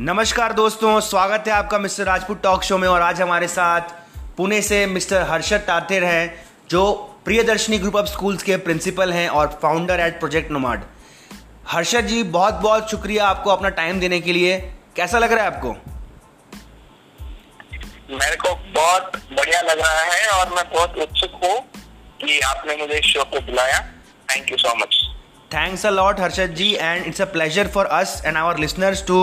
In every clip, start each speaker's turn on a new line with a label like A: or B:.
A: नमस्कार दोस्तों स्वागत है आपका मिस्टर राजपूत टॉक शो में और आज हमारे साथ पुणे से मिस्टर हर्षद तातेर हैं जो प्रियदर्शनी ग्रुप ऑफ़ स्कूल्स के प्रिंसिपल हैं और founder at Project Nomad Harshad ji बहुत बहुत शुक्रिया आपको अपना टाइम देने के लिए। कैसा लग रहा है आपको?
B: मेरे को बहुत बढ़िया लग रहा है और मैं बहुत उत्सुक हूँ कि आपने मुझे इस शो पे बुलाया। Thank you so much
A: thanks a lot, Harshad ji, and it's a pleasure for us and our listeners to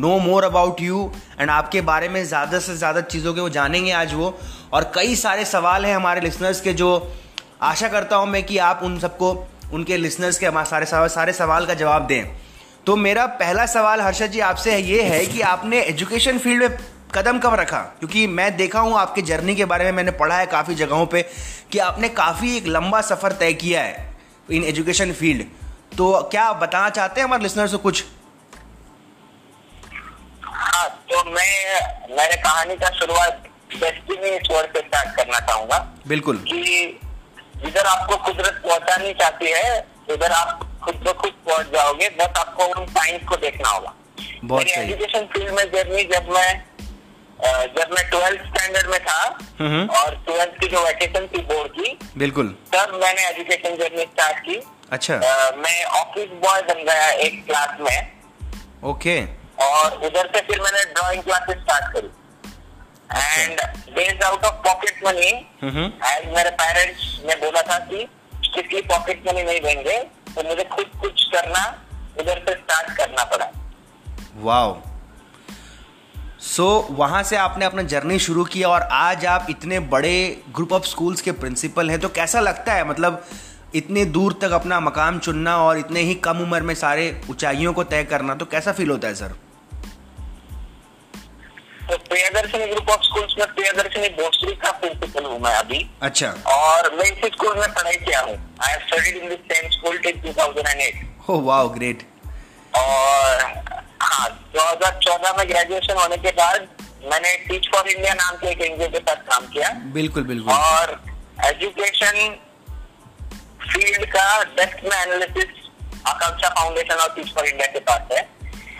A: know more about you and आपके बारे में ज़्यादा से ज़्यादा चीज़ों के वो जानेंगे आज वो। और कई सारे सवाल हैं हमारे लिसनर्स के जो आशा करता हूँ मैं कि आप उन सबको, उनके लिसनर्स के हमारे सारे सवाल सारे सवाल का जवाब दें। तो मेरा पहला सवाल हर्षद जी आपसे ये है कि आपने एजुकेशन फ़ील्ड में कदम कब रखा? क्योंकि मैं देखा हूँ आपके जर्नी के बारे में, मैंने पढ़ा है काफ़ी जगहों पे कि आपने काफ़ी एक लंबा सफ़र तय किया है इन एजुकेशन फ़ील्ड तो क्या आप बताना चाहते हैं हमारे लिसनर्स को कुछ
B: हाँ तो मैं मेरे कहानी का शुरुआत डेस्टिनी इस वर्ड से स्टार्ट करना चाहूँगा।
A: बिल्कुल।
B: कि जिधर आपको कुदरत पहुंचानी चाहती है उधर आप खुद ब खुद पहुँच जाओगे बस आपको उन साइंस को देखना होगा। मेरी एजुकेशन फ़ील्ड में जर्नी जब मैं जब मैं ट्वेल्थ स्टैंडर्ड में था
A: हम्म।
B: और ट्वेल्थ की जो वैकेशन थी बोर्ड की
A: बिल्कुल।
B: तब मैंने एजुकेशन जर्नी स्टार्ट की।
A: अच्छा।
B: अ, मैं ऑफ़िस बॉय बन गया एक क्लास में।
A: ओके।
B: और उधर से फिर मैंने ड्राइंग क्लासेस स्टार्ट करी। And based out of pocket money as मेरे पेरेंट्स ने बोला था कि स्ट्रिक्टली पॉकेट मनी नहीं देंगे तो मुझे खुद कुछ करना उधर से स्टार्ट करना पड़ा।
A: वाओ सो वहाँ से आपने अपना जर्नी शुरू किया और आज आप इतने बड़े ग्रुप ऑफ़ स्कूल्स के प्रिंसिपल हैं तो कैसा लगता है? मतलब इतने दूर तक अपना मकाम चुनना और इतने ही कम उम्र में सारे ऊंचाइयों को तय करना तो कैसा फील होता है सर
B: तो प्रियदर्शनी ग्रुप ऑफ़ स्कूल्स में प्रियदर्शनी भोसरी का प्रिंसिपल हूँ मैं अभी।
A: अच्छा।
B: और मैं इसी स्कूल में पढ़ाई किया हूँ। I have studied in this same school till 2008
A: हो वाओ ग्रेट
B: और हाँ 2014 में ग्रेजुएशन होने के बाद मैंने टीच फॉर इंडिया नाम के एक एनजीओ के साथ काम किया।
A: बिल्कुल बिल्कुल।
B: और एजुकेशन फ़ील्ड का डेस्क में एनालिसिस आकांक्षा फाउंडेशन और टीच फॉर इंडिया के पास है।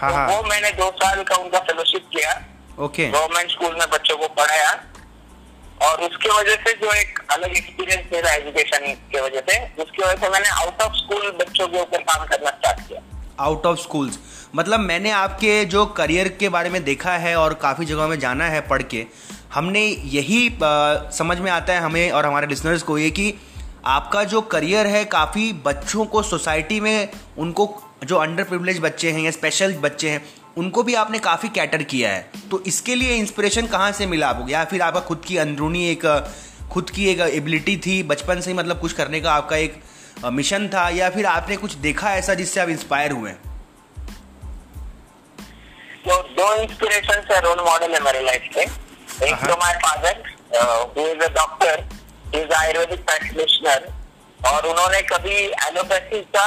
A: हाँ,
B: तो
A: हाँ।
B: वो मैंने दो साल का उनका फेलोशिप किया।
A: ओके।
B: गवर्नमेंट स्कूल में बच्चों को पढ़ाया। और उसके वजह से जो एक अलग एक्सपीरियंस मेरा एजुकेशन की वजह से उसकी वजह से मैंने आउट ऑफ़ स्कूल बच्चों के ऊपर काम करना स्टार्ट किया।
A: आउट ऑफ़ स्कूल्स मतलब मैंने आपके जो करियर के बारे में देखा है और काफ़ी जगहों में जाना है पढ़ के हमने यही अ, समझ में आता है हमें और हमारे लिसनर्स को ये कि आपका जो करियर है काफ़ी बच्चों को सोसाइटी में उनको जो अंडर प्रिवलेज बच्चे हैं या स्पेशल बच्चे हैं उनको भी आपने काफ़ी कैटर किया है। तो इसके लिए इंस्पिरेशन कहाँ से मिला आपको? या फिर आपका खुद की अंदरूनी एक खुद की एक एबिलिटी थी बचपन से ही मतलब कुछ करने का आपका एक मिशन था या फिर आपने कुछ देखा ऐसा जिससे आप इंस्पायर हुए?
B: तो दो इंस्पिरेशन रोल मॉडल है मेरे लाइफ के एक
A: हाँ।
B: तो my father who is a doctor is ayurvedic practitioner और उन्होंने कभी एलोपैथी का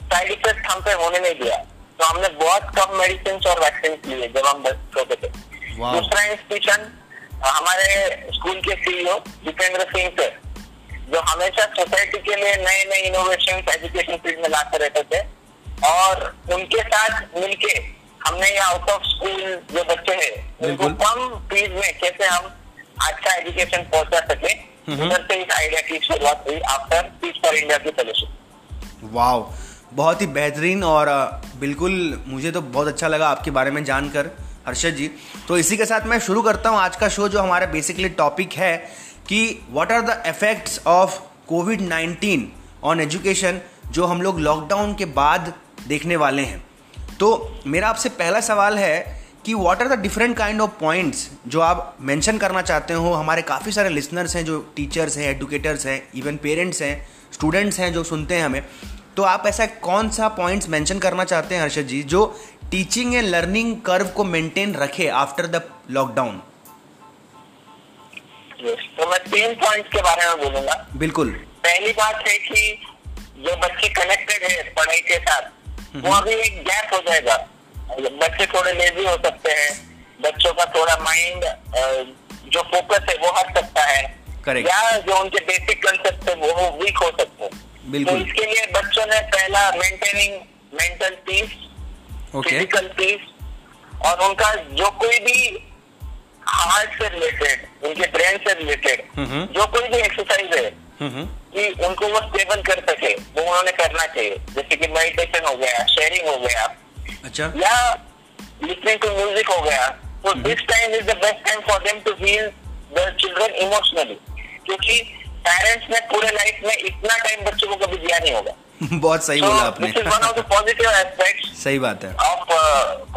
B: साइड इफ़ेक्ट हम पे होने नहीं दिया। तो हमने बहुत कम मेडिसिन और वैक्सीन लिए जब हम छोटे थे। दूसरा इंस्पिरेशन हमारे स्कूल के सीईओ जितेंद्र सिंह से जो हमेशा सोसाइटी के लिए नए नए इनोवेशन एजुकेशन फ़ील्ड में लाते रहते थे। और उनके साथ मिलके हमने ये आउट ऑफ़ स्कूल जो बच्चे हैं उनको कम फ़ीस में कैसे हम अच्छा एजुकेशन पहुँचा सके।
A: हम्म।
B: उधर से इस आइडिया की शुरुआत हुई आफ्टर टीच फॉर इंडिया की फेलोशिप
A: वाओ बहुत ही बेहतरीन और बिल्कुल मुझे तो बहुत अच्छा लगा आपके बारे में जानकर हर्षद जी। तो इसी के साथ मैं शुरू करता हूँ आज का शो जो हमारा बेसिकली टॉपिक है कि what are the effects of Covid 19 on education जो हम लोग लॉकडाउन के बाद देखने वाले हैं। तो मेरा आपसे पहला सवाल है कि what are the different kind of points जो आप मेंशन करना चाहते हो? हमारे काफ़ी सारे लिसनर्स हैं जो टीचर्स हैं एडुकेटर्स हैं इवन पेरेंट्स हैं स्टूडेंट्स हैं जो सुनते हैं हमें। तो आप ऐसा कौन सा पॉइंट्स मेंशन करना चाहते हैं हर्षद जी जो टीचिंग एंड लर्निंग कर्व को मेंटेन रखे आफ्टर द लॉकडाउन
B: तो मैं तीन पॉइंट्स के बारे में बोलूँगा।
A: बिल्कुल।
B: पहली बात है कि जो बच्चे कनेक्टेड है पढ़ाई के साथ वो अभी एक गैप हो जाएगा। बच्चे थोड़े लेजी हो सकते हैं बच्चों का थोड़ा माइंड जो फोकस है वो हट सकता है
A: Correct.
B: या जो उनके बेसिक कंसेप्ट है वो वीक हो सकते हैं
A: बिल्कुल।
B: तो इसके लिए बच्चों ने पहला maintaining mental peace physical peace और उनका जो कोई भी हार्ट से रिलेटेड उनके ब्रेन से रिलेटेड
A: हम्म।
B: जो कोई भी एक्सरसाइज है
A: हम्म
B: कि उनको वो स्टेबल कर सके वो उन्होंने करना चाहिए जैसे कि मेडिटेशन हो गया शेयरिंग हो गया
A: अच्छा।
B: या लिसनिंग टू म्यूज़िक हो गया तो this time is the best time for them to heal the children emotionally क्योंकि पेरेंट्स ने पूरे लाइफ में इतना टाइम बच्चों को कभी दिया नहीं होगा।
A: बहुत सही so, बोला आपने।
B: One of the positive aspects
A: सही बात है।
B: ऑफ़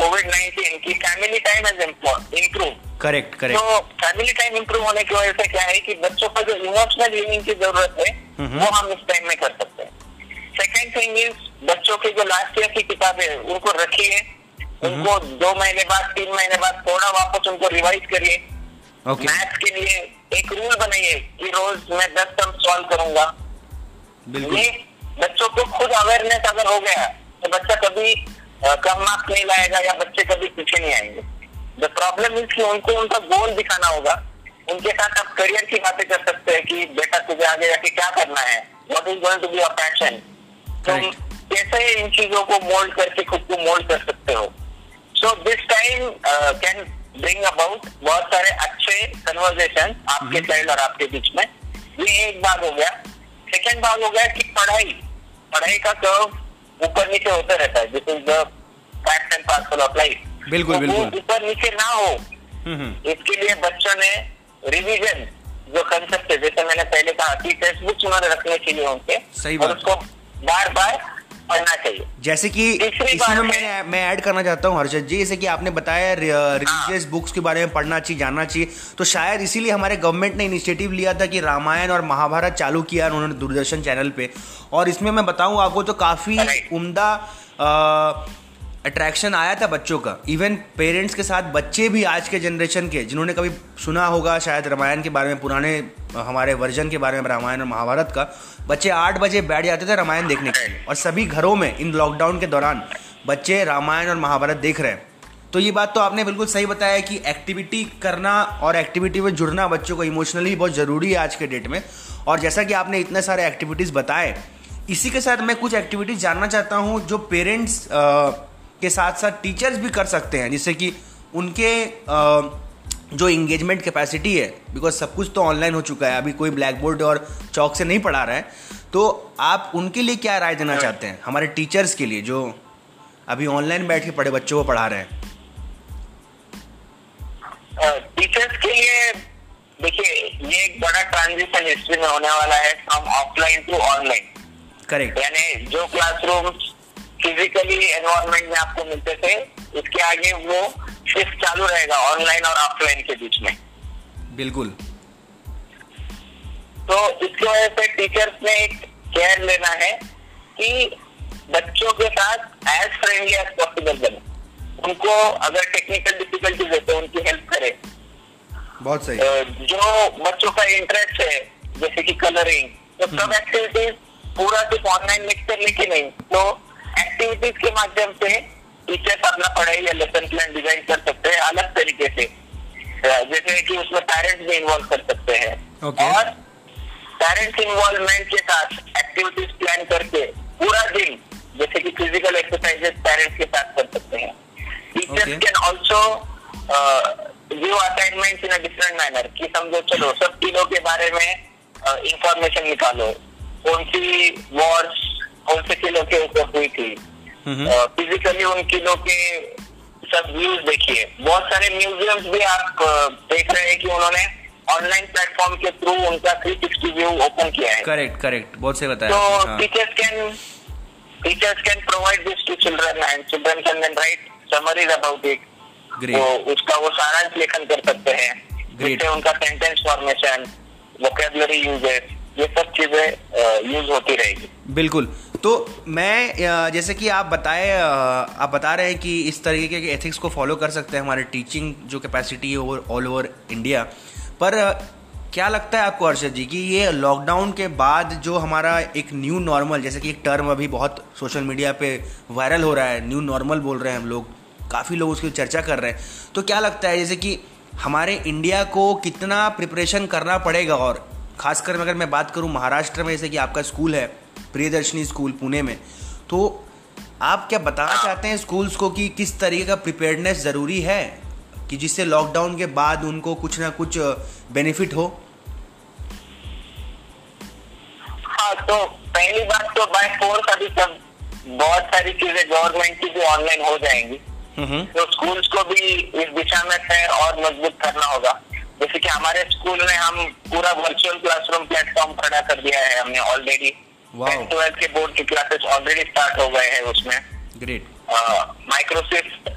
B: कोविड नाइनटीन की family time has improve
A: correct correct
B: तो फैमिली टाइम इम्प्रूव होने की वजह से क्या है कि बच्चों का जो इमोशनल हीलिंग की ज़रूरत है। वो हम इस टाइम में कर सकते हैं। सेकेंड थिंग इज़ बच्चों की जो लास्ट ईयर की किताबें हैं, उनको रखिए
A: हम्म।
B: उनको दो महीने बाद तीन महीने बाद थोड़ा वापस उनको रिवाइज करिए।
A: ओके
B: मैथ्स के लिए एक रूल बनाइए कि रोज मैं दस टर्म सॉल्व करूँगा। ये बच्चों को खुद अवेयरनेस अगर हो गया तो बच्चा कभी कम मार्क्स नहीं लाएगा या बच्चे कभी पीछे नहीं आएँगे। द प्रॉब्लम इज़ कि उनको उनका गोल दिखाना होगा। उनके साथ आप करियर की बातें कर सकते हैं कि बेटा तुझे आगे जाके क्या करना है? What is going to be your passion तुम कैसे इन चीज़ों को मोल्ड करके खुद को मोल्ड कर सकते हो? So this time can bring about बहुत सारे अच्छे कन्वर्जेशन आपके चाइल्ड और आपके बीच में। ये एक भाग हो गया। सेकेंड भाग हो गया कि पढ़ाई। पढ़ाई का कर्व ऊपर नीचे होता रहता है। This is the fact and parcel of life
A: बिल्कुल, बिल्कुल।
B: ऊपर नीचे ना हो।
A: हम्म। हम्म
B: इसके लिए बच्चों ने रिवीजन जो कंसेप्ट है जैसे मैंने पहले कहा कि टेक्स्ट बुक्स उन्होंने रखने चाहिए उनके
A: सही
B: और
A: बात।
B: उसको बार बार पढ़ना चाहिए।
A: जैसे कि इसमें मैं मैं ऐड करना चाहता हूँ हर्षद जी जैसे कि आपने बताया रिलीजियस बुक्स के बारे में पढ़ना चाहिए जानना चाहिए तो शायद इसीलिए हमारे गवर्नमेंट ने इनिशिएटिव लिया था कि रामायण और महाभारत चालू किया उन्होंने दूरदर्शन चैनल पे। और इसमें मैं बताऊँ आपको तो काफ़ी
B: उमदा
A: उम्दा अट्रैक्शन आया था बच्चों का। इवन पेरेंट्स के साथ बच्चे भी आज के जनरेशन के, जिन्होंने कभी सुना होगा शायद रामायण के बारे में, पुराने, हमारे वर्जन के बारे में रामायण और महाभारत का, बच्चे आठ बजे बैठ जाते थे रामायण देखने के लिए। और सभी घरों में, इन लॉकडाउन के दौरान, बच्चे रामायण और महाभारत देख रहे हैं। तो ये बात तो आपने बिल्कुल सही बताया कि एक्टिविटी करना और एक्टिविटी में जुड़ना बच्चों को इमोशनली बहुत ज़रूरी है आज के डेट में। और जैसा कि आपने इतने सारे एक्टिविटीज़ बताए, इसी के साथ मैं कुछ एक्टिविटीज़ जानना चाहता हूँ जो पेरेंट्स के साथ साथ टीचर्स भी कर सकते हैं जिससे कि उनके जो इंगेजमेंट कैपेसिटी है बिकॉज़ सब कुछ तो ऑनलाइन हो चुका है अभी कोई ब्लैक बोर्ड और चौक से नहीं पढ़ा रहा है तो आप उनके लिए क्या राय देना चाहते हैं? हमारे टीचर्स के लिए जो अभी ऑनलाइन बैठ के पढ़े बच्चों को पढ़ा रहे हैं।
B: टीचर्स के लिए देखिए ये एक बड़ा ट्रांजिशन हिस्ट्री में होने वाला है from offline to online
A: correct
B: यानी जो क्लासरूम फिजिकली एनवायरमेंट में आपको मिलते थे इसके आगे वो शिफ्ट चालू रहेगा ऑनलाइन और ऑफलाइन के बीच में।
A: बिल्कुल।
B: तो इसकी वजह से टीचर्स ने एक केयर लेना है कि बच्चों के साथ एज फ्रेंडली एज पॉसिबल बने। उनको अगर टेक्निकल डिफिकल्टीज है तो उनकी हेल्प करे।
A: बहुत सही।
B: जो बच्चों का इंटरेस्ट है जैसे कि कलरिंग तो सब एक्टिविटीज़ पूरा सिर्फ़ ऑनलाइन लेक्चर लेके नहीं तो एक्टिविटीज़ के माध्यम से टीचर्स अपना पढ़ाई या लेसन प्लान डिज़ाइन कर सकते हैं अलग तरीके से। जैसे कि उसमें पेरेंट्स भी इन्वॉल्व कर सकते हैं।
A: Okay.
B: और पेरेंट्स इन्वॉल्वमेंट के साथ एक्टिविटीज़ प्लान करके पूरा दिन जैसे कि फ़िज़िकल एक्सरसाइजेस पेरेंट्स के साथ कर सकते हैं। Teachers can also give assignment in a different manner कि समझो चलो सब किलो के बारे में इंफॉर्मेशन uh, निकालो। कौन सी वॉर्स कौन से किलो के ऊपर हुई थी।
A: हम्म।
B: फिजिकली उन किलो के सब व्यूज़ देखिए बहुत सारे म्यूजियम्स भी आप देख रहे हैं कि उन्होंने ऑनलाइन प्लेटफॉर्म के थ्रू उनका 360 व्यू ओपन किया है।
A: करेक्ट करेक्ट बहुत सही बताया आपने, हाँ।
B: teachers can teachers can provide this to children and children can then write summaries about तो उसका वो सारांश लेखन कर सकते हैं. जिससे उनका सेंटेंस फॉर्मेशन वोकेबलरी यूजेस ये सब चीज़ें यूज़ होती रहेगी।
A: बिल्कुल। तो मैं जैसे कि आप बताए आप बता रहे हैं कि इस तरीके के एथिक्स को फॉलो कर सकते हैं हमारे टीचिंग जो कैपेसिटी है ओवर ऑल ओवर इंडिया पर क्या लगता है आपको अर्षद जी कि ये लॉकडाउन के बाद जो हमारा एक न्यू नॉर्मल जैसे कि एक टर्म अभी बहुत सोशल मीडिया पे वायरल हो रहा है न्यू नॉर्मल बोल रहे हैं हम लोग, काफ़ी लोग उसकी चर्चा कर रहे हैं। तो क्या लगता है जैसे कि हमारे इंडिया को कितना प्रिपरेशन करना पड़ेगा? और खासकर अगर मैं बात करूँ महाराष्ट्र में, जैसे कि आपका स्कूल है प्रियदर्शनी स्कूल पुणे में। तो आप क्या बताना। चाहते हैं स्कूल्स को कि किस तरीके का प्रिपेयर्डनेस ज़रूरी है? कि जिससे लॉकडाउन के बाद उनको कुछ ना कुछ बेनिफिट हो?
B: हाँ तो पहली बात तो बाय फोर्स अभी सब बहुत सारी चीज़ें गवर्नमेंट की भी ऑनलाइन हो जाएँगी। तो स्कूल्स को भी इस दिशा में से और मज़बूत करना होगा। जैसे कि हमारे स्कूल में हम पूरा वर्चुअल क्लासरूम प्लेटफॉर्म खड़ा कर दिया है हमने ऑलरेडी
A: Wow.
B: ट्वेल्थ के बोर्ड की क्लासेस ऑलरेडी स्टार्ट हो गए हैं उसमें।
A: ग्रेट
B: माइक्रोसिफ्ट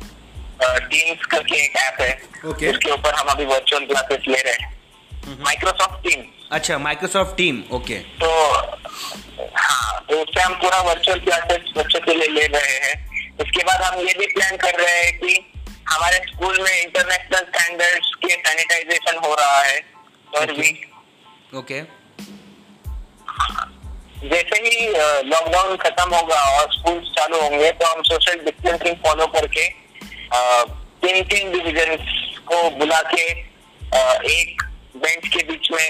B: टीम्स करके एक ऐप है।
A: Okay.
B: उसके ऊपर हम अभी वर्चुअल क्लासेस ले रहे हैं। माइक्रोसॉफ्ट टीम
A: अच्छा माइक्रोसॉफ्ट टीम ओके
B: तो हाँ तो उससे हम पूरा वर्चुअल क्लासेस बच्चों के लिए ले रहे हैं। उसके बाद हम ये भी प्लान कर रहे हैं कि हमारे स्कूल में इंटरनेशनल स्टैंडर्ड्स के सैनिटाइजेशन हो रहा है।
A: Okay.
B: वीक
A: ओके
B: जैसे ही लॉकडाउन खत्म होगा और स्कूल चालू होंगे तो हम सोशल डिस्टेंसिंग फॉलो करके तीन तीन डिविजन को बुला के एक बेंच के बीच में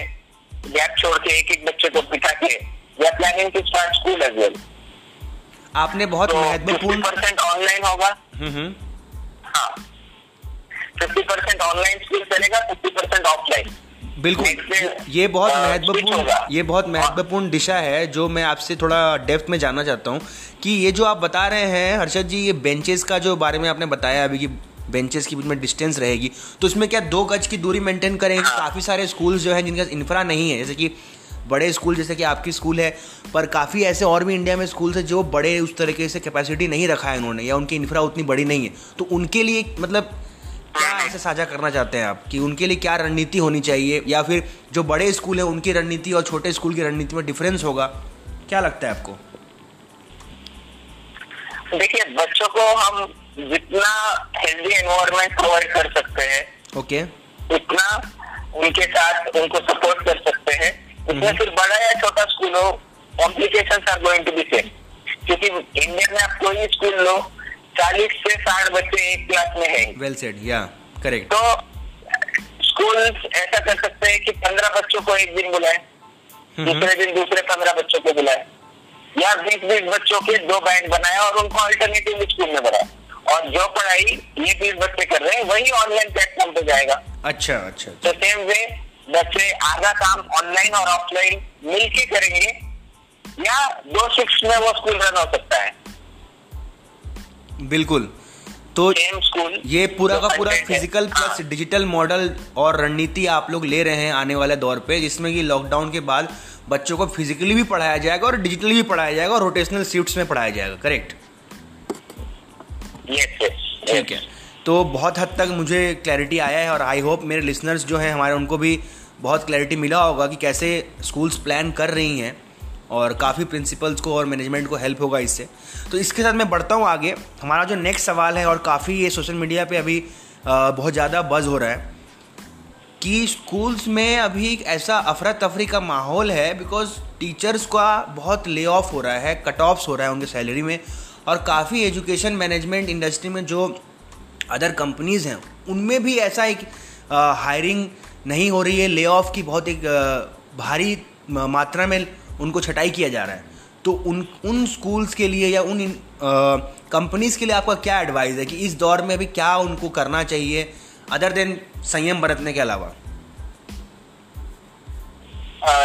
B: गैप छोड़ के एक एक बच्चे को बिठा के are planning to start school as well
A: आपने बहुत
B: तो
A: महत्वपूर्ण
B: परसेंट ऑनलाइन होगा।
A: हम्म हम्म।
B: हाँ। फिफ्टी परसेंट ऑनलाइन स्कूल चलेगा फिफ्टी परसेंट ऑफलाइन
A: बिल्कुल ये बहुत महत्वपूर्ण ये बहुत। महत्वपूर्ण दिशा है जो मैं आपसे थोड़ा डेप्थ में जानना चाहता हूँ कि ये जो आप बता रहे हैं हर्षद जी ये बेंचेस का जो बारे में आपने बताया अभी कि बेंचेस के बीच में डिस्टेंस रहेगी तो इसमें क्या दो गज की दूरी मेंटेन करेंगे
B: हाँ।
A: काफ़ी सारे स्कूल्स जो हैं जिनका इंफ्रा नहीं है जैसे कि बड़े स्कूल जैसे कि आपकी स्कूल है पर काफ़ी ऐसे और भी इंडिया में स्कूल्स है जो बड़े उस तरीके से कैपेसिटी नहीं रखा है उन्होंने या उनकी इंफ्रा उतनी बड़ी नहीं है तो उनके लिए मतलब क्या ऐसे साझा करना चाहते हैं आप? कि उनके लिए क्या रणनीति होनी चाहिए? या फिर जो बड़े स्कूल हैं उनकी रणनीति और छोटे स्कूल की रणनीति में डिफरेंस होगा? क्या लगता है आपको?
B: देखिए बच्चों को हम जितना हेल्दी एनवायरनमेंट प्रोवाइड कर सकते हैं
A: ओके। okay.
B: उतना उनके साथ उनको सपोर्ट कर सकते हैं। उसमें फिर बड़ा या छोटा स्कूल हो complication are going to be same क्योंकि इंडिया में आप कोई स्कूल लो चालीस से साठ बच्चे एक क्लास में है।
A: वेल सेड या करेक्ट
B: तो स्कूल ऐसा कर सकते हैं कि पंद्रह बच्चों को एक दिन बुलाए दूसरे दिन दूसरे पंद्रह बच्चों को बुलाए। या बीस बीस बच्चों के दो बैंड बनाए और उनको अल्टरनेटिव स्कूल में बनाए और जो पढ़ाई ये बीस बच्चे कर रहे हैं वही ऑनलाइन प्लेटफॉर्म पे जाएगा।
A: अच्छा अच्छा
B: तो सेम वे बच्चे आधा काम ऑनलाइन और ऑफलाइन मिलके करेंगे या दो शिफ्ट में वो स्कूल रन हो सकता है।
A: बिल्कुल। तो ये पूरा का पूरा फ़िज़िकल प्लस डिजिटल मॉडल और रणनीति आप लोग ले रहे हैं आने वाले दौर पे जिसमें कि लॉकडाउन के बाद बच्चों को फिजिकली भी पढ़ाया जाएगा और डिजिटली भी पढ़ाया जाएगा और रोटेशनल शिफ्ट्स में पढ़ाया जाएगा करेक्ट ठीक है। तो बहुत हद तक मुझे क्लैरिटी आया है और आई होप मेरे लिसनर्स जो हैं हमारे उनको भी बहुत क्लैरिटी मिला होगा कि कैसे स्कूल्स प्लान कर रही हैं। और काफ़ी प्रिंसिपल्स को और मैनेजमेंट को हेल्प होगा इससे। तो इसके साथ मैं बढ़ता हूँ आगे। हमारा जो नेक्स्ट सवाल है और काफ़ी ये सोशल मीडिया पे अभी बहुत ज़्यादा बज़ हो रहा है कि स्कूल्स में अभी एक ऐसा अफरा तफरी का माहौल है बिकॉज़ टीचर्स का बहुत ले ऑफ़ हो रहा है कट ऑफ्स हो रहा है उनके सैलरी में और काफ़ी एजुकेशन मैनेजमेंट इंडस्ट्री में जो अदर कंपनीज़ हैं, उनमें भी ऐसा एक हायरिंग नहीं हो रही है। ले ऑफ़ की बहुत एक भारी मात्रा में उनको छटाई किया जा रहा है। तो उन उन स्कूल्स के लिए या उन कंपनीज़ के लिए आपका क्या एडवाइस है कि इस दौर में अभी क्या उनको करना चाहिए अदर देन संयम बरतने के अलावा?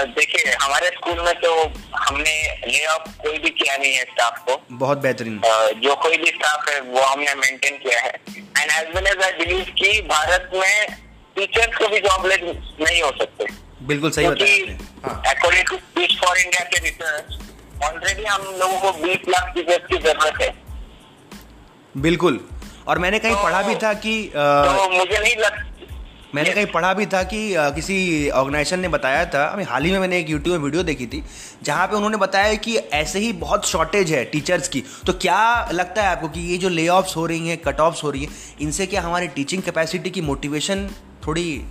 B: देखिए हमारे स्कूल में तो हमने ले ऑफ़ कोई भी किया नहीं है स्टाफ को।
A: बहुत बेहतरीन।
B: जो कोई भी स्टाफ है वो हमने मेंटेन किया है। And as well as I believe कि भारत में टीचर्स को भी जॉब ले नहीं हो सकते।
A: बिल्कुल सही बताया आपने
B: according to peace for India के रिसर्च ऑलरेडी हम लोगों को 20 लाख टीचर्स की ज़रूरत है।
A: बिल्कुल। और मैंने कहीं
B: तो-
A: पढ़ा भी था कि अ,
B: तो मुझे नहीं लग
A: मैंने कहीं पढ़ा भी था कि अ, किसी ऑर्गेनाइजेशन ने बताया था। अभी हाल ही में मैंने एक यूट्यूब में वीडियो देखी थी जहाँ पे उन्होंने बताया कि ऐसे ही बहुत शॉर्टेज है टीचर्स की। तो क्या लगता है आपको कि ये जो ले हो रही हैं कट ऑफ्स हो रही हैं इनसे क्या हमारी टीचिंग कैपेसिटी की मोटिवेशन थोड़ी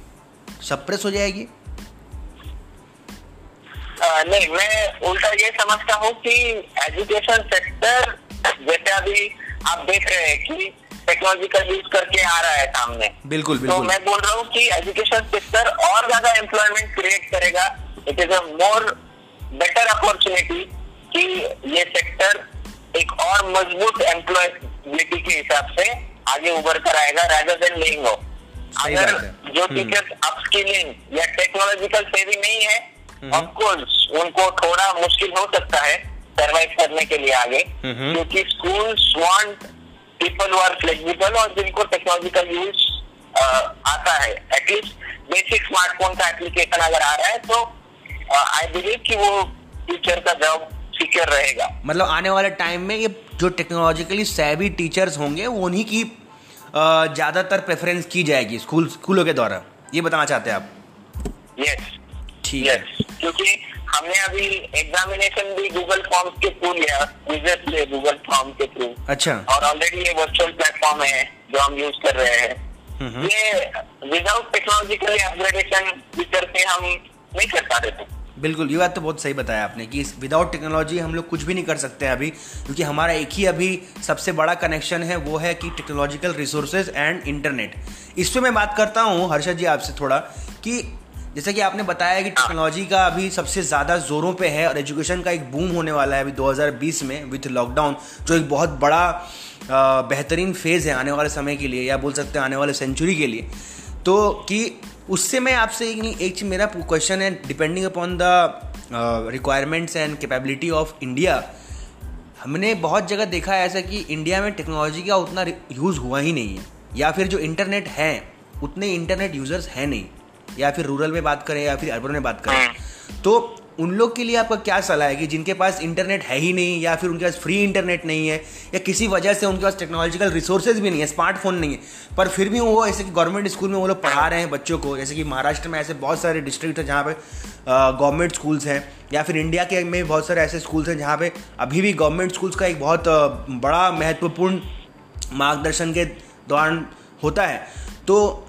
A: सप्रेस हो जाएगी?
B: नहीं मैं उल्टा ये समझता हूँ कि एजुकेशन सेक्टर जैसे अभी आप देख रहे हैं कि टेक्नोलॉजी का यूज़ करके आ रहा है सामने।
A: बिल्कुल
B: तो
A: बिल्कुल।
B: मैं बोल रहा हूँ कि एजुकेशन सेक्टर और ज़्यादा एम्प्लॉयमेंट क्रिएट करेगा। It is a more better opportunity कि ये सेक्टर एक और मज़बूत एम्प्लॉयबिलिटी के हिसाब से आगे उभर कर आएगा रादर देन लेइंग अगर जो
A: हम्म।
B: टीचर्स अपस्किलिंग या टेक्नोलॉजिकल सेवी नहीं है
A: हम्म।
B: ऑफ़ कोर्स उनको थोड़ा मुश्किल हो सकता है सरवाइव करने के लिए आगे
A: हम्म।
B: क्योंकि schools want people who are flexible और जिनको टेक्नोलॉजिकल यूज़ आता है। एटलीस्ट बेसिक स्मार्टफ़ोन का एप्लीकेशन अगर आ रहा है तो आई बिलीव कि वो टीचर का जॉब सिक्योर रहेगा।
A: मतलब आने वाले टाइम में ये जो टेक्नोलॉजिकली सैवी टीचर्स होंगे वो उन्हीं की ज़्यादातर प्रेफरेंस की जाएगी स्कूल स्कूलों के द्वारा। ये बताना चाहते हैं आप?
B: यस
A: ठीक है।
B: क्योंकि हमने अभी एग्जामिनेशन भी गूगल फॉर्म्स के थ्रू लिया यूज़र्स लिए गूगल फॉर्म के थ्रू
A: अच्छा।
B: और ऑलरेडी ये वर्चुअल प्लेटफॉर्म है जो हम यूज़ कर रहे हैं। ये विदाउट टेक्नोलॉजिकली अपग्रेडेशन टीचर से हम नहीं कर पा रहे थे।
A: बिल्कुल ये बात तो बहुत सही बताया आपने कि विदाउट टेक्नोलॉजी हम लोग कुछ भी नहीं कर सकते हैं अभी क्योंकि हमारा एक ही अभी सबसे बड़ा कनेक्शन है वो है कि टेक्नोलॉजिकल रिसोर्सेज एंड इंटरनेट इस पे मैं बात करता हूँ हर्षद जी आपसे थोड़ा कि जैसे कि आपने बताया कि टेक्नोलॉजी का अभी सबसे ज़्यादा जोरों पे है और एजुकेशन का एक बूम होने वाला है अभी 2020 में विथ लॉकडाउन, जो एक बहुत बड़ा बेहतरीन फ़ेज़ है आने वाले समय के लिए या बोल सकते हैं आने वाले सेंचुरी के लिए। तो कि उससे मैं आपसे एक एक चीज़, मेरा क्वेश्चन है depending upon the requirements and capability of India हमने बहुत जगह देखा है ऐसा कि इंडिया में टेक्नोलॉजी का उतना यूज़ हुआ ही नहीं है। या फिर जो इंटरनेट है, उतने इंटरनेट यूज़र्स हैं नहीं। या फिर रूरल में बात करें या फिर अर्बन में बात करें तो उन लोग के लिए आपका क्या सलाह है कि जिनके पास इंटरनेट है ही नहीं या फिर उनके पास फ्री इंटरनेट नहीं है या किसी वजह से उनके पास टेक्नोलॉजिकल रिसोर्सेज भी नहीं है स्मार्टफ़ोन नहीं है, पर फिर भी वो ऐसे कि गवर्नमेंट स्कूल में वो लोग पढ़ा रहे हैं बच्चों को, जैसे कि महाराष्ट्र में ऐसे बहुत सारे डिस्ट्रिक्ट हैं जहाँ पे गवर्नमेंट स्कूल्स हैं, या फिर इंडिया के में बहुत सारे ऐसे स्कूल्स हैं जहाँ पे अभी भी गवर्नमेंट स्कूल्स का एक बहुत बड़ा महत्वपूर्ण मार्गदर्शन के दौरान होता है। तो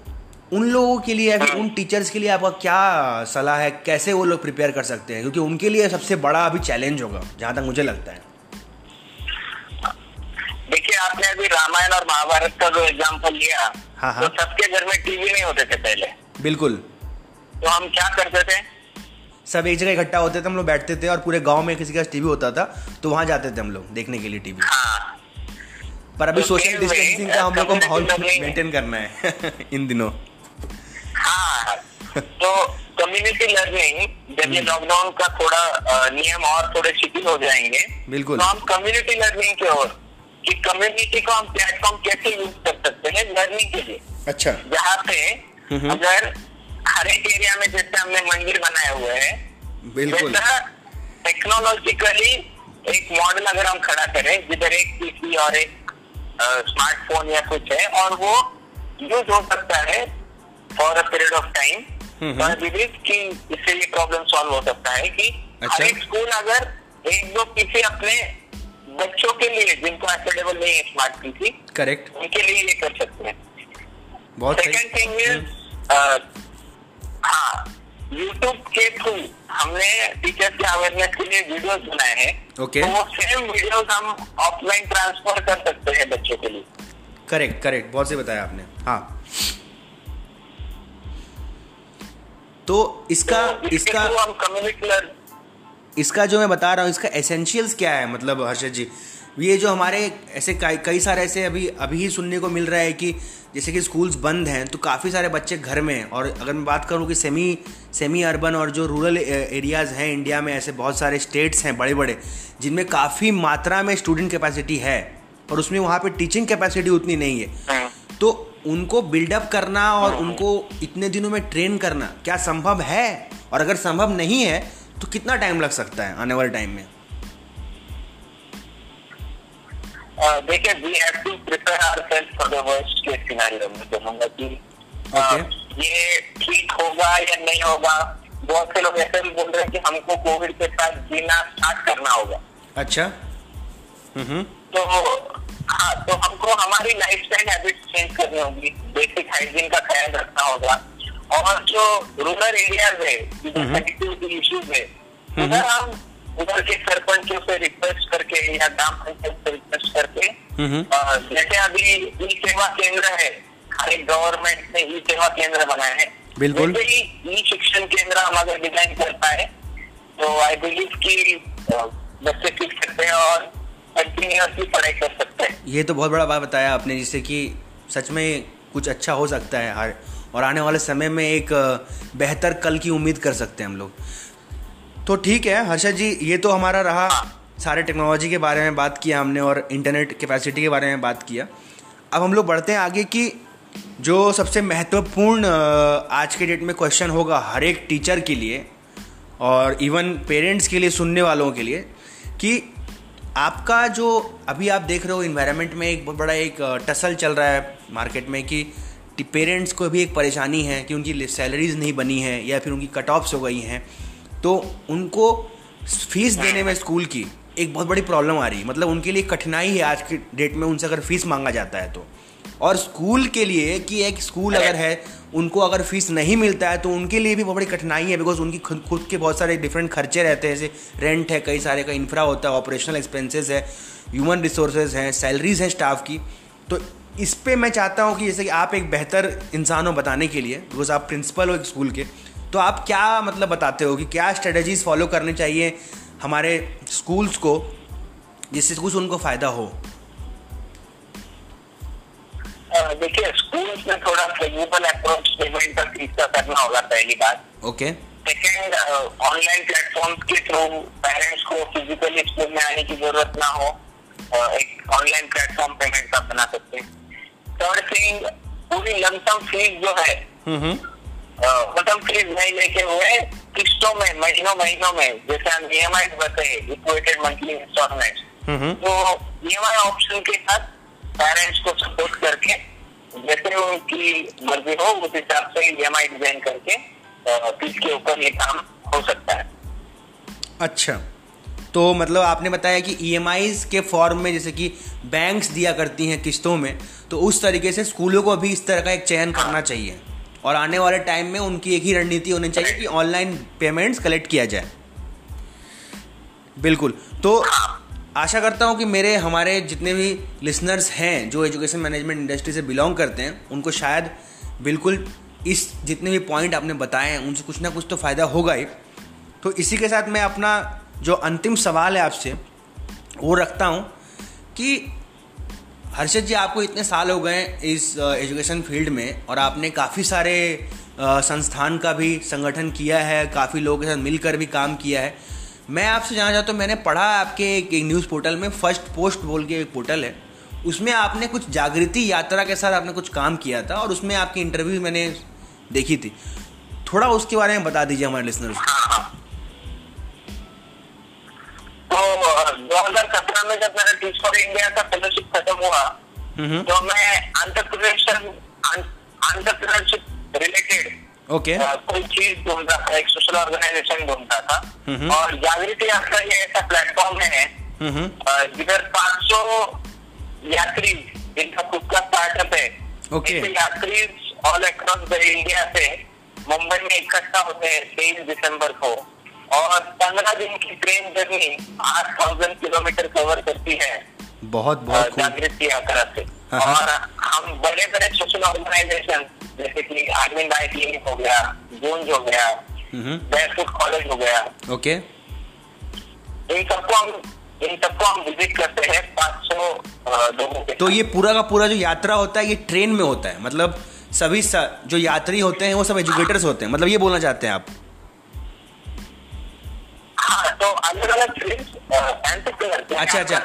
A: उन लोगों के लिए या फिर उन टीचर्स के लिए आपका क्या सलाह है? कैसे वो लोग प्रिपेयर कर सकते हैं? क्योंकि उनके लिए सबसे बड़ा अभी चैलेंज होगा जहाँ तक मुझे लगता है।
B: देखिए आपने अभी रामायण और महाभारत का जो एग्ज़ाम्पल लिया
A: हाँ, हाँ।
B: तो सबके घर में टीवी नहीं होते थे पहले।
A: बिल्कुल।
B: तो हम क्या करते थे?
A: सब एक जगह इकट्ठा होते थे हम लोग बैठते थे और पूरे गाँव में किसी का टीवी होता था तो वहाँ जाते थे हम लोग देखने के लिए टीवी
B: हाँ।
A: पर अभी
B: तो
A: सोशल डिस्टेंसिंग का हम लोग को माहौल मेंटेन करना है इन दिनों।
B: हाँ तो कम्युनिटी लर्निंग जब ये
A: हम्म।
B: लॉकडाउन का थोड़ा नियम और थोड़े शिथिल हो जाएँगे
A: बिल्कुल।
B: तो हम कम्युनिटी लर्निंग की ओर कि कम्युनिटी को हम प्लेटफॉर्म कैसे यूज़ कर सकते हैं लर्निंग के लिए
A: अच्छा
B: जहाँ पे
A: हम्म।
B: अगर हर एक एरिया में जैसे हमने मंदिर बनाए हुए हैं
A: बिल्कुल
B: टेक्नोलॉजिकली एक मॉडल अगर हम खड़ा करें जिधर एक पीसी और एक स्मार्टफ़ोन या कुछ है और वो यूज़ हो सकता है for a period of time कि इससे ये प्रॉब्लम सॉल्व हो सकता है कि
A: अच्छा।
B: हर एक स्कूल अगर एक दो पीसी अपने बच्चों के लिए जिनको एफोर्डेबल नहीं है स्मार्ट पीसी
A: करेक्ट
B: उनके लिए ये कर सकते हैं।
A: बहुत
B: सेकेंड थिंग इज़ हाँ यूट्यूब के थ्रू हमने टीचर्स के अवेयरनेस के लिए वीडियोस बनाए हैं।
A: Okay.
B: तो वो सेम वीडियोस हम ऑफलाइन ट्रांसफ़र कर सकते हैं बच्चों के लिए।
A: करेक्ट करेक्ट बहुत सही बताया आपने। हाँ। तो इसका
B: तो इसका
A: इसका जो मैं बता रहा हूँ इसका एसेंशियल्स क्या है? मतलब हर्षद जी ये जो हमारे ऐसे कई कई सारे ऐसे अभी अभी ही सुनने को मिल रहा है कि जैसे कि स्कूल्स बंद हैं तो काफ़ी सारे बच्चे घर में हैं। और अगर मैं बात करूँ कि सेमी सेमी अर्बन और जो रूरल एरियाज़ हैं इंडिया में ऐसे बहुत सारे स्टेट्स हैं बड़े बड़े जिनमें काफ़ी मात्रा में स्टूडेंट कैपेसिटी है और उसमें वहाँ पर टीचिंग कैपेसिटी उतनी नहीं है। तो उनको बिल्डअप करना और उनको इतने दिनों में ट्रेन करना क्या संभव है? और अगर संभव नहीं है तो कितना टाइम लग सकता है आने वाले टाइम में?
B: देखिए we have to prepare ourselves for the worst case scenario में कहूँगा कि ये ठीक होगा या नहीं होगा। बहुत से लोग ऐसे भी बोल रहे हैं कि हमको कोविड के साथ जीना स्टार्ट करना होगा।
A: अच्छा। हम्म
B: तो हाँ तो हमको हमारी लाइफ स्टाइल हैबिट चेंज करनी होगी। बेसिक हाइजीन का ख्याल रखना होगा। और जो रूरल एरियाज़ है कनेक्टिविटी इश्यूज़ है उधर हम उधर के सरपंचों से रिक्वेस्ट करके या ग्राम पंचायत से रिक्वेस्ट करके जैसे अभी ई सेवा केंद्र है एक गवर्नमेंट ने ई सेवा केंद्र बनाए हैं।
A: बिल्कुल।
B: ही ई शिक्षण केंद्र हम अगर डिज़ाइन कर पाए तो आई बिलीव की बच्चे सीख सकते हैं और कंटिन्यूसली पढ़ाई कर सकते हैं
A: ये तो बहुत बड़ा बात बताया आपने, जिससे कि सच में कुछ अच्छा हो सकता है हर, और आने वाले समय में एक बेहतर कल की उम्मीद कर सकते हैं हम लोग। तो ठीक है, हर्षद जी, ये तो हमारा रहा सारे टेक्नोलॉजी के बारे में बात किया हमने और इंटरनेट कैपेसिटी के बारे में बात किया। अब हम लोग बढ़ते हैं आगे कि जो सबसे महत्वपूर्ण आज के डेट में क्वेश्चन होगा हर एक टीचर के लिए और इवन पेरेंट्स के लिए, सुनने वालों के लिए कि आपका जो अभी आप देख रहे हो इन्वायरमेंट में एक बहुत बड़ा एक टसल चल रहा है मार्केट में कि पेरेंट्स को भी एक परेशानी है कि उनकी सैलरीज नहीं बनी है या फिर उनकी कट ऑफ्स हो गई हैं। तो उनको फ़ीस देने में स्कूल की एक बहुत बड़ी प्रॉब्लम आ रही है। मतलब उनके लिए कठिनाई है आज के डेट में उनसे अगर फ़ीस मांगा जाता है तो। और स्कूल के लिए कि एक स्कूल अगर है उनको अगर फ़ीस नहीं मिलता है तो उनके लिए भी बहुत बड़ी कठिनाई है बिकॉज़ उनकी खुद खुद के बहुत सारे डिफरेंट खर्चे रहते हैं। जैसे रेंट है, कई सारे का इंफ्रा होता है ऑपरेशनल एक्सपेंसेस है ह्यूमन रिसोर्सेज हैं सैलरीज हैं स्टाफ की। तो इस पर मैं चाहता हूँ कि जैसे कि आप एक बेहतर इंसान हो बताने के लिए बिकॉज़ आप प्रिंसिपल हो एक स्कूल के तो आप क्या मतलब बताते हो कि क्या स्ट्रेटजीज फॉलो करने चाहिए हमारे स्कूल्स को, जिससे कुछ उनको फ़ायदा हो?
B: देखिए स्कूल में थोड़ा फ्लेक्सिबल अप्रोच पेमेंट का फ़ीस करना होगा पहली बात।
A: ओके
B: सेकेंड ऑनलाइन प्लेटफॉर्म के थ्रू पेरेंट्स को फिजिकली स्कूल में आने की ज़रूरत ना हो। uh, एक ऑनलाइन प्लेटफॉर्म पेमेंट का बना सकते हैं। थर्ड थिंग पूरी लमसम फ़ीस जो है लमसम फ़ीस नहीं लेके हुए किस्तों में महीनों महीनों में जैसे हम ई एम आई बताए इक्वेटेड मंथली इंस्टॉलमेंट तो ई एम आई ऑप्शन के साथ पेरेंट्स को सपोर्ट करके जैसे उनकी मर्ज़ी हो उस हिसाब से ई एम आई डिज़ाइन करके फ़ीस के ऊपर ये काम हो सकता है।
A: अच्छा। तो मतलब आपने बताया कि ई e के फॉर्म में जैसे कि बैंक्स दिया करती हैं किस्तों में तो उस तरीके से स्कूलों को भी इस तरह का एक चयन हाँ। करना चाहिए। और आने वाले टाइम में उनकी एक ही रणनीति होनी चाहिए कि ऑनलाइन पेमेंट्स कलेक्ट किया जाए। बिल्कुल। तो हाँ। आशा करता हूँ कि मेरे, हमारे जितने भी लिसनर्स हैं, जो एजुकेशन मैनेजमेंट इंडस्ट्री से बिलोंग करते हैं, उनको शायद बिल्कुल इस जितने भी पॉइंट आपने बताए हैं, उनसे कुछ ना कुछ तो फ़ायदा होगा ही। तो इसी के साथ मैं अपना जो अंतिम सवाल है आपसे, वो रखता हूँ कि हर्षद जी, आपको इतने साल हो गए इस एजुकेशन फ़ील्ड में और आपने काफ़ी सारे संस्थान का भी संगठन किया है, काफ़ी लोगों के साथ मिलकर भी काम किया है। मैं आपसे जाना चाहता हूँ मैंने पढ़ा आपके एक, एक न्यूज़ पोर्टल में फ़र्स्ट पोस्ट बोल के एक पोर्टल है। उसमें आपने कुछ जागृति यात्रा के साथ आपने कुछ काम किया था और उसमें आपकी इंटरव्यू मैंने देखी थी। थोड़ा उसके बारे में बता दीजिए हमारे लिसनर्स को।
B: तो दो हज़ार सत्रह में जब मेरा टीच फॉर इंडिया का फेलोशिप खत्म हुआ तो मैं अंतरप्रदेश अंतरप्रदेश रिलेटेड
A: ओके okay.
B: कोई चीज़ ढूंढता था एक सोशल ऑर्गेनाइजेशन ढूंढता था। और जागृति यात्रा ये ऐसा प्लेटफॉर्म है। जिधर पाँच सौ यात्री जिनका खुद का स्टार्टअप है
A: okay.
B: यात्री ऑल अक्रॉस द इंडिया से मुंबई में इकट्ठा होते हैं तेईस दिसंबर को। और पंद्रह दिन की ट्रेन जर्नी आठ थाउज़ेंड किलोमीटर कवर करती है
A: बहुत बहुत
B: जागृति यात्रा से। हाँ, हाँ। और हम बड़े बड़े सोशल ऑर्गेनाइजेशन जैसे कि आर्मी बाई क्लिनिक हो गया जून हो गया बैरफुट कॉलेज हो गया।
A: ओके।
B: इन सबको हम इन सबको हम विज़िट करते हैं पाँच सौ लोगों के
A: तो ये पूरा का पूरा जो यात्रा होता है ये ट्रेन में होता है? मतलब सभी जो यात्री होते हैं वो सब एजुकेटर्स होते हैं? मतलब ये बोलना चाहते हैं आप?
B: हाँ तो अलग अलग फ़ील्ड
A: अच्छा अच्छा।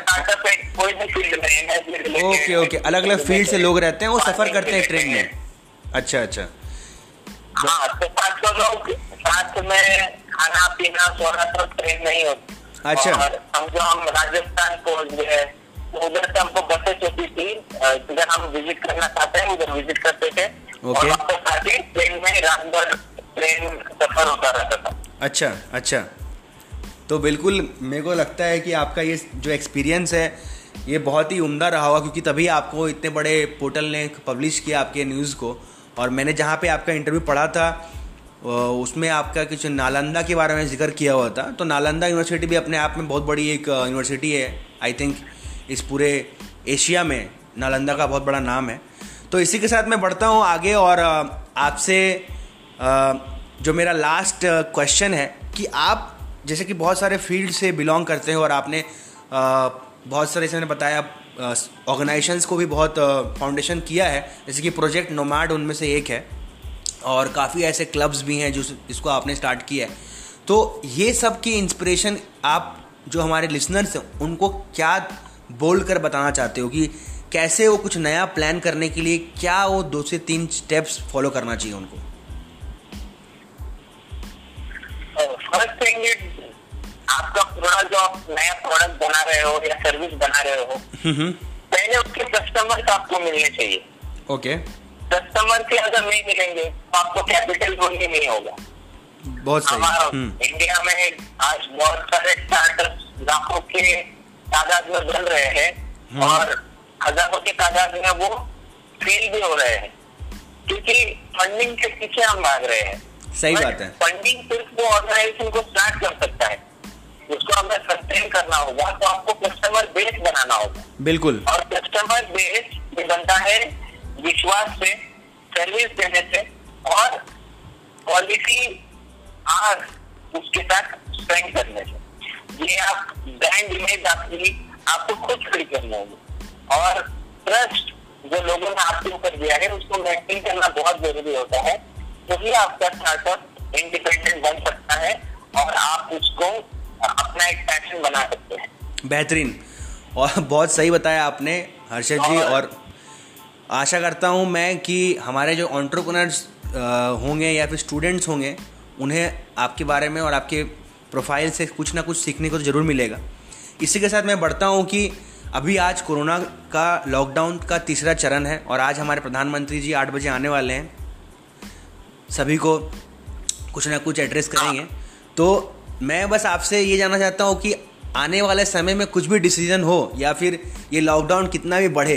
A: कोई भी फ़ील्ड में ओके ओके। अलग अलग फ़ील्ड से लोग रहते हैं वो सफ़र करते हैं ट्रेन में। अच्छा अच्छा।
B: हाँ तो पाँच सौ लोग साथ में खाना पीना सोना सब ट्रेन नहीं होती।
A: अच्छा।
B: हम जो हम राजस्थान पहुँच गए तो उधर से हमको बसें चलती थी जिधर हम विज़िट करना चाहते हैं उधर विज़िट करते थे।
A: ओके।
B: और ट्रेन में रात भर ट्रेन सफ़र होता रहता था।
A: अच्छा अच्छा। तो बिल्कुल मेरे को लगता है कि आपका ये जो एक्सपीरियंस है ये बहुत ही उम्दा रहा होगा क्योंकि तभी आपको इतने बड़े पोर्टल ने पब्लिश किया आपके न्यूज़ को। और मैंने जहाँ पे आपका इंटरव्यू पढ़ा था उसमें आपका कुछ नालंदा के बारे में ज़िक्र किया हुआ था। तो नालंदा यूनिवर्सिटी भी अपने आप में बहुत बड़ी एक यूनिवर्सिटी है। आई थिंक इस पूरे एशिया में नालंदा का बहुत बड़ा नाम है। तो इसी के साथ मैं बढ़ता हूँ आगे और आपसे जो मेरा लास्ट क्वेश्चन है कि आप जैसे कि बहुत सारे फ़ील्ड से बिलोंग करते हैं और आपने बहुत सारे जैसे मैंने बताया ऑर्गेनाइजेशंस को भी बहुत फाउंडेशन किया है। जैसे कि प्रोजेक्ट नोमैड उनमें से एक है। और काफ़ी ऐसे क्लब्स भी हैं जो इसको आपने स्टार्ट किया है। तो ये सब की इंस्पिरेशन आप, जो हमारे लिसनर्स हैं, उनको क्या बोल कर बताना चाहते हो कि कैसे वो कुछ नया प्लान करने के लिए क्या वो दो से तीन स्टेप्स फॉलो करना चाहिए उनको?
B: फ़र्स्ट थिंग आपका प्रोडक्ट जो आप नया प्रोडक्ट बना रहे हो या सर्विस बना रहे हो हम्म, हम्म। पहले उसके कस्टमर आपको मिलने चाहिए।
A: ओके
B: कस्टमर के अगर नहीं मिलेंगे तो आपको कैपिटल होंगे नहीं होगा।
A: बहुत सही। हम्म।
B: इंडिया में आज बहुत सारे स्टार्टअप लाखों के तादाद में बन रहे हैं और हज़ारों के तादाद में वो फेल भी हो रहे हैं। क्योंकि फंडिंग के पीछे हम भाग रहे हैं।
A: सही बात है।
B: फंडिंग सिर्फ़ वो ऑर्गेनाइजेशन को स्टार्ट कर सकता है। उसको हमें सस्टेन करना होगा तो आपको कस्टमर बेस बनाना होगा।
A: बिल्कुल।
B: और कस्टमर बेस ये बनता है विश्वास से सर्विस देने से और पॉलिसी आर उसके साथ स्पेंड करने से। ये आप ब्रांड इमेज आपकी आपको खुद खड़ी करनी होगी। और ट्रस्ट जो लोगों ने आपके ऊपर दिया है उसको मेंटेन करना बहुत ज़रूरी होता है तो ही आपका स्टार्टअप इंडिपेंडेंट बन सकता है और आप उसको पैशन बना सकते हैं।
A: बेहतरीन। और बहुत सही बताया आपने हर्षद जी और आशा करता हूँ मैं कि हमारे जो ऑन्टरप्रनर्स होंगे या फिर स्टूडेंट्स होंगे उन्हें आपके बारे में और आपके प्रोफ़ाइल से कुछ ना कुछ सीखने को तो ज़रूर मिलेगा। इसी के साथ मैं बढ़ता हूँ कि अभी आज कोरोना का लॉकडाउन का तीसरा चरण है और आज हमारे प्रधानमंत्री जी आठ बजे आने वाले हैं। सभी को कुछ ना कुछ एड्रेस करेंगे। तो मैं बस आपसे ये जानना चाहता हूँ कि आने वाले समय में कुछ भी डिसीज़न हो या फिर ये लॉकडाउन कितना भी बढ़े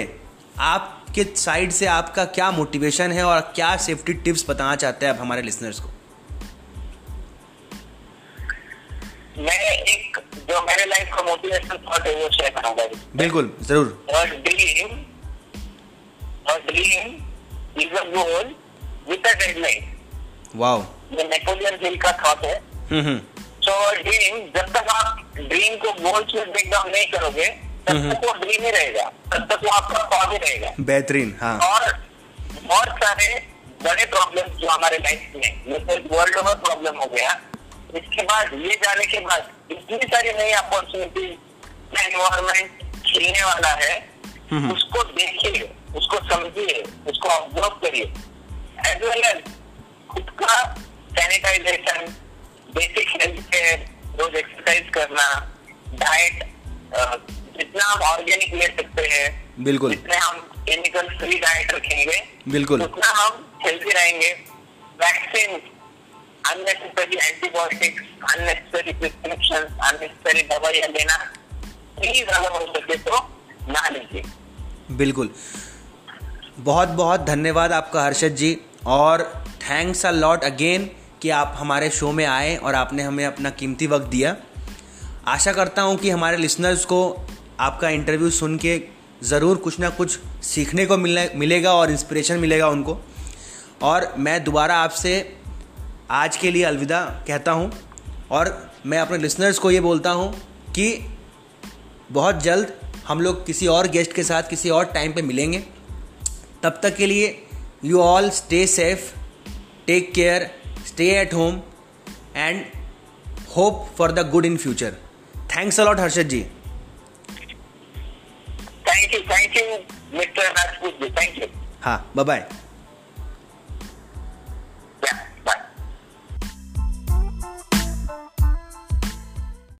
A: आपके साइड से आपका क्या मोटिवेशन है और क्या सेफ्टी टिप्स बताना चाहते हैं आप हमारे लिसनर्स को?
B: मैं एक जो मेरे लाइफ का मोटिवेशन थॉट है वो शेयर करूँगा
A: बिल्कुल ज़रूर।
B: और ड्रीम और dream is a goal with a deadline
A: wow
B: ये नेपोलियन हिल का थॉट है। हम्म, हम्म। तो ड्रीम जब तक आप ड्रीम को गोल्स में ब्रेक डाउन नहीं करोगे तब। तक वो ड्रीम ही रहेगा तब तक वो आपका कॉज ही रहेगा
A: बेहतरीन हाँ
B: और बहुत सारे बड़े प्रॉब्लम जो हमारे लाइफ में जैसे वर्ल्ड ओवर प्रॉब्लम हो गया इसके बाद ये जाने के बाद इतनी सारी नई अपॉर्चुनिटी एनवायरमेंट खिलने वाला है। उसको देखिए उसको समझिए उसको ऑब्ज़र्व करिए एज वेल एज खुद का सैनिटाइजेशन बेसिक हेल्थ केयर रोज एक्सरसाइज करना डाइट जितना हम ऑर्गेनिक ले सकते हैं
A: बिल्कुल।
B: जितने हम केमिकल फ्री डाइट रखेंगे
A: बिल्कुल।
B: उतना हम हेल्थी रहेंगे। Vaccine unnecessary antibiotics unnecessary prescription unnecessary दवाइयाँ लेना प्लीज़ अगर हो सके तो ना लीजिए।
A: बिल्कुल। बहुत बहुत धन्यवाद आपका हर्षद जी और थैंक्स अ लॉट अगेन कि आप हमारे शो में आए और आपने हमें अपना कीमती वक्त दिया। आशा करता हूँ कि हमारे लिसनर्स को आपका इंटरव्यू सुन के ज़रूर कुछ ना कुछ सीखने को मिलने, मिलेगा और इंस्पिरेशन मिलेगा उनको। और मैं दोबारा आपसे आज के लिए अलविदा कहता हूँ और मैं अपने लिसनर्स को ये बोलता हूँ कि बहुत जल्द हम लोग किसी और गेस्ट के साथ किसी और टाइम पे मिलेंगे। तब तक के लिए you all stay safe take care stay at home and hope for the good in future thanks
B: a lot Harshad ji thank you thank you mister thank
A: you हाँ बाय